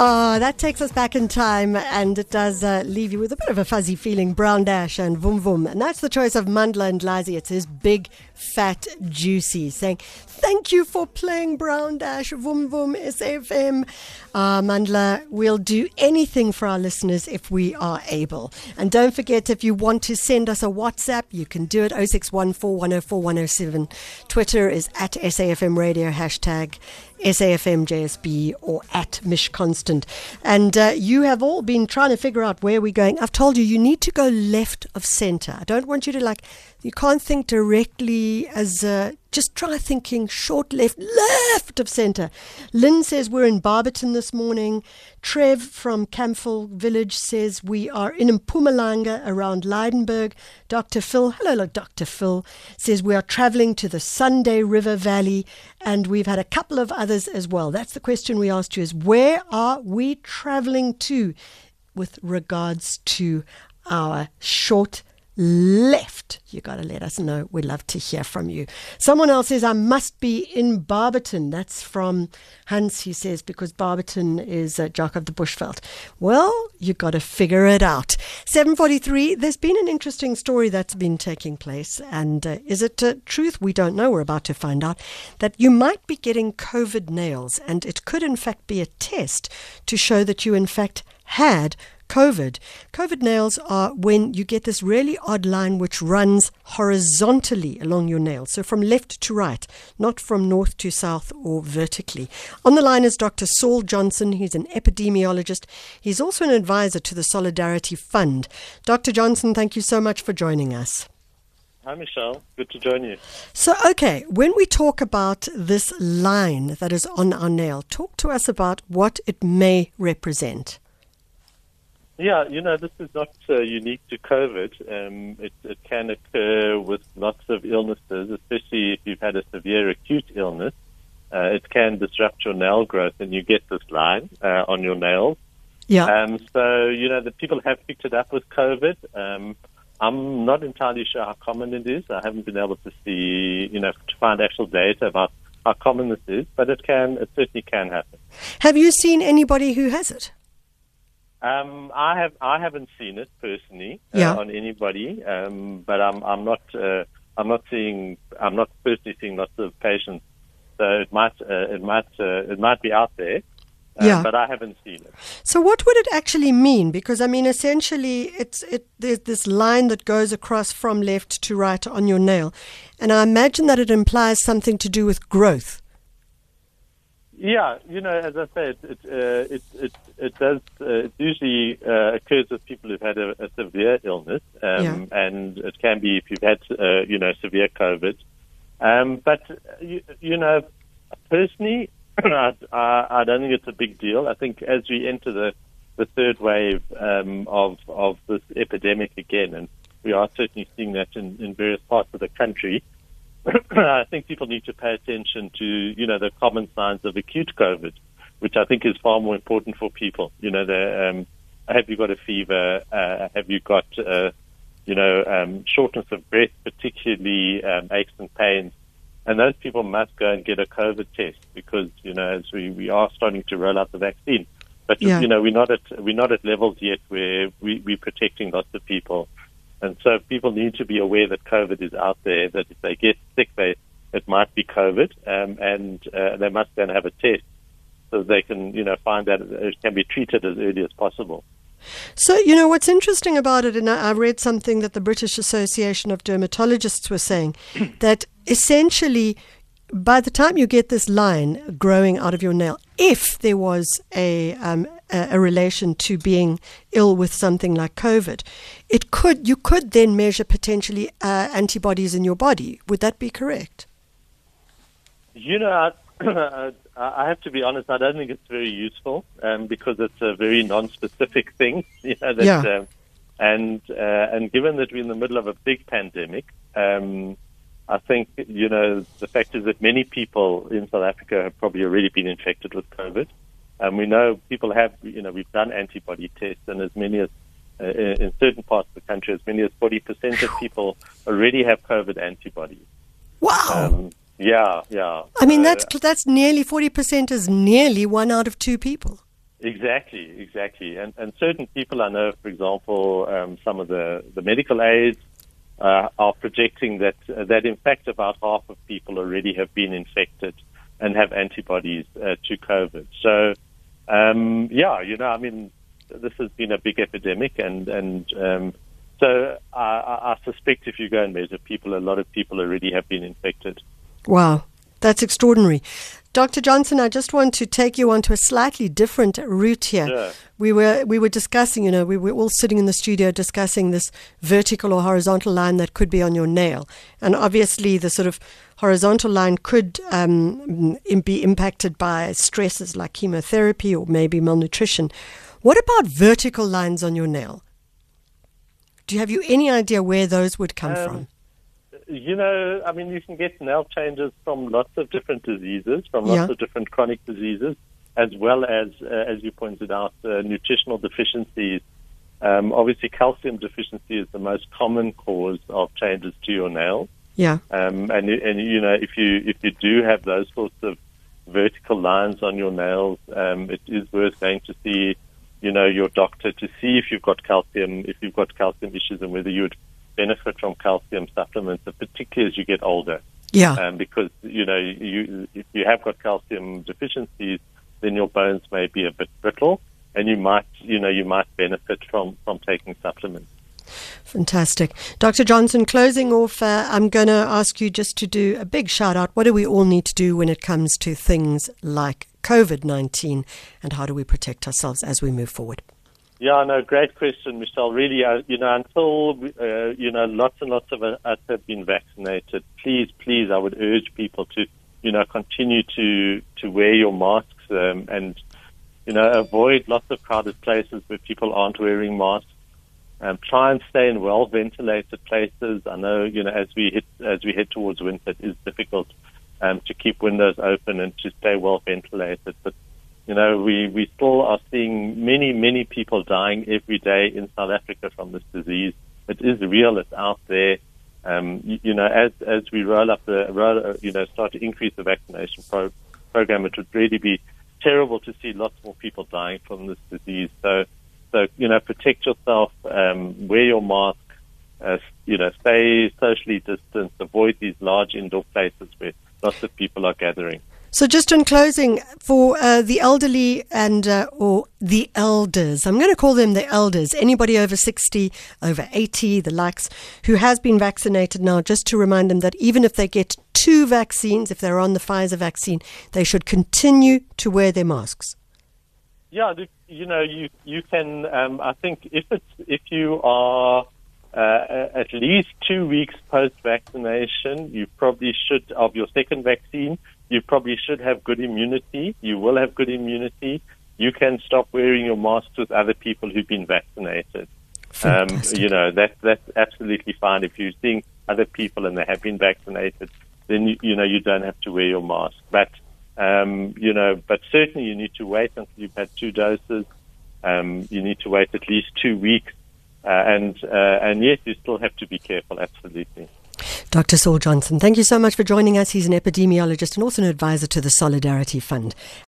Oh, that takes us back in time and it does uh, leave you with a bit of a fuzzy feeling. Brown Dash and Vum Vum. And that's the choice of Mandla and Lazi. It's his big, fat, juicy. Saying, thank you for playing Brown Dash, Vum Vum, SAFM. Uh, Mandla, we'll do anything for our listeners if we are able. And don't forget, if you want to send us a WhatsApp, you can do it 0614104107. Twitter is at SAFM Radio, hashtag SAFMJSB or at Mish Constant. And uh, you have all been trying to figure out where we're going. I've told you, you need to go left of center. I don't want you to like, you can't think directly as uh, just try thinking short left, left of center. Lynn says we're in Barberton this morning. Trev from Campville Village says we are in Mpumalanga around Lydenburg. Dr. Phil, hello, Dr. Phil, says we are traveling to the Sunday River Valley and we've had a couple of others as well. That's the question we asked you is where are we traveling to with regards to our short left, you got to let us know. We'd love to hear from you. Someone else says, I must be in Barberton. That's from Hans, he says, because Barberton is a Jock of the Bushveld. Well, you got to figure it out. 743, there's been an interesting story that's been taking place. And uh, is it uh, truth? We don't know. We're about to find out that you might be getting COVID nails. And it could, in fact, be a test to show that you, in fact, had COVID. COVID nails are when you get this really odd line which runs horizontally along your nail. So from left to right, not from north to south or vertically. On the line is Dr. Saul Johnson. He's an epidemiologist. He's also an advisor to the Solidarity Fund. Dr. Johnson, thank you so much for joining us. Hi, Michelle. Good to join you. So, okay, when we talk about this line that is on our nail, talk to us about what it may represent. Yeah, you know, this is not uh, unique to COVID. Um, it, it, can occur with lots of illnesses, especially if you've had a severe acute illness. Uh, it can disrupt your nail growth, and you get this line uh, on your nails. Yeah. Um, so, you know, the people have picked it up with COVID. Um, I'm not entirely sure how common it is. I haven't been able to see, you know, to find actual data about how common this is, but it can, it certainly can happen. Have you seen anybody who has it? Um, I have I haven't seen it personally uh, yeah. on anybody, um, but I'm I'm not uh, I'm not seeing I'm not personally seeing lots of patients, so it might uh, it might uh, it might be out there. Uh, Yeah. but I haven't seen it. So what would it actually mean? Because I mean, essentially, it's it there's this line that goes across from left to right on your nail, and I imagine that it implies something to do with growth. Yeah, you know, as I said, it uh, it, it it does. Uh, it usually uh, occurs with people who've had a, a severe illness, um, Yeah. and it can be if you've had, uh, you know, severe COVID. Um, but you, you know, personally, I, I I don't think it's a big deal. I think as we enter the the third wave um, of of this epidemic again, and we are certainly seeing that in, in various parts of the country. I think people need to pay attention to, you know, the common signs of acute COVID, which I think is far more important for people. You know, the, um, have you got a fever? Uh, have you got, uh, you know, um, shortness of breath, particularly um, aches and pains? And those people must go and get a COVID test because, you know, as we, we are starting to roll out the vaccine. But, Yeah. you know, we're not at, we're not at levels yet where we, we're protecting lots of people. And so people need to be aware that COVID is out there, that if they get sick, they, it might be COVID, um, and uh, they must then have a test so they can, you know, find that it can be treated as early as possible. So, you know, what's interesting about it, and I I read something that the British Association of Dermatologists were saying, that essentially, by the time you get this line growing out of your nail, if there was a, um, a, a relation to being ill with something like COVID, it could you could then measure potentially uh, antibodies in your body. Would that be correct? You know, I, I have to be honest. I don't think it's very useful um, because it's a very non-specific thing. You know, that, Yeah. um, and uh, and given that we're in the middle of a big pandemic, um, I think you know the fact is that many people in South Africa have probably already been infected with COVID. And we know people have, you know, we've done antibody tests, and as many as uh, in in certain parts of the country, as many as 40% of people already have COVID antibodies. Wow. Um, yeah, yeah. I mean, Uh, that's that's nearly forty percent. Is nearly one out of two people. Exactly, exactly. And, and certain people I know, for example, um, some of the, the medical aids uh, are projecting that, uh, that in fact about half of people already have been infected and have antibodies uh, to COVID. So, um, yeah, you know, I mean, this has been a big epidemic and, and um, so I, I suspect if you go and measure people, a lot of people already have been infected. Wow, that's extraordinary. Dr. Johnson, I just want to take you onto a slightly different route here. Yeah. We were we were discussing, you know, we were all sitting in the studio discussing this vertical or horizontal line that could be on your nail, and obviously the sort of horizontal line could um, be impacted by stresses like chemotherapy or maybe malnutrition. What about vertical lines on your nail? Do you have you any idea where those would come um, from? You know, I mean, you can get nail changes from lots of different diseases, from lots yeah. of different chronic diseases, as well as, uh, as you pointed out, uh, nutritional deficiencies. Um, obviously, calcium deficiency is the most common cause of changes to your nails. Yeah. Um, and and you know, if you if you do have those sorts of vertical lines on your nails, um, it is worth going to see, you know, your doctor to see if you've got calcium, if you've got calcium issues, and whether you would benefit from calcium supplements, particularly as you get older. Yeah. Um, because you know, you if you have got calcium deficiencies, then your bones may be a bit brittle, and you might, you know, you might benefit from from taking supplements. Fantastic. Dr. Johnson, closing off, uh, I'm going to ask you just to do a big shout out. What do we all need to do when it comes to things like COVID 19 and how do we protect ourselves as we move forward? Yeah, no, great question, Michelle. Really, uh, you know, until uh, you know, lots and lots of us have been vaccinated. Please, please, I would urge people to, you know, continue to to wear your masks um, and, you know, avoid lots of crowded places where people aren't wearing masks. Um, try and stay in well ventilated places. I know, you know, as we hit as we head towards winter, it is difficult um, to keep windows open and to stay well ventilated, but you know, we, we still are seeing many, many people dying every day in South Africa from this disease. It is real. It's out there. Um, you, you, know, as, as we roll up the, roll, you know, start to increase the vaccination pro- program, it would really be terrible to see lots more people dying from this disease. So, so, you know, protect yourself, um, wear your mask, uh, you know, stay socially distanced, avoid these large indoor places where lots of people are gathering. So, just in closing, for uh, the elderly and uh, or the elders, I'm going to call them the elders. Anybody over 60, over 80, the likes, who has been vaccinated now, just to remind them that even if they get two vaccines, if they're on the Pfizer vaccine, they should continue to wear their masks. Yeah, you know, you you can. Um, I think if it's if you are uh, at least two weeks post vaccination, you probably should of your second vaccine you probably should have good immunity. You will have good immunity. You can stop wearing your masks with other people who've been vaccinated. Um, you know, that, that's absolutely fine. If you're seeing other people and they have been vaccinated, then, you, you know, you don't have to wear your mask. But, um, you know, but certainly you need to wait until you've had two doses. Um, you need to wait at least two weeks. Uh, and, uh, and yes, you still have to be careful, absolutely. Dr. Saul Johnson, thank you so much for joining us. He's an epidemiologist and also an advisor to the Solidarity Fund.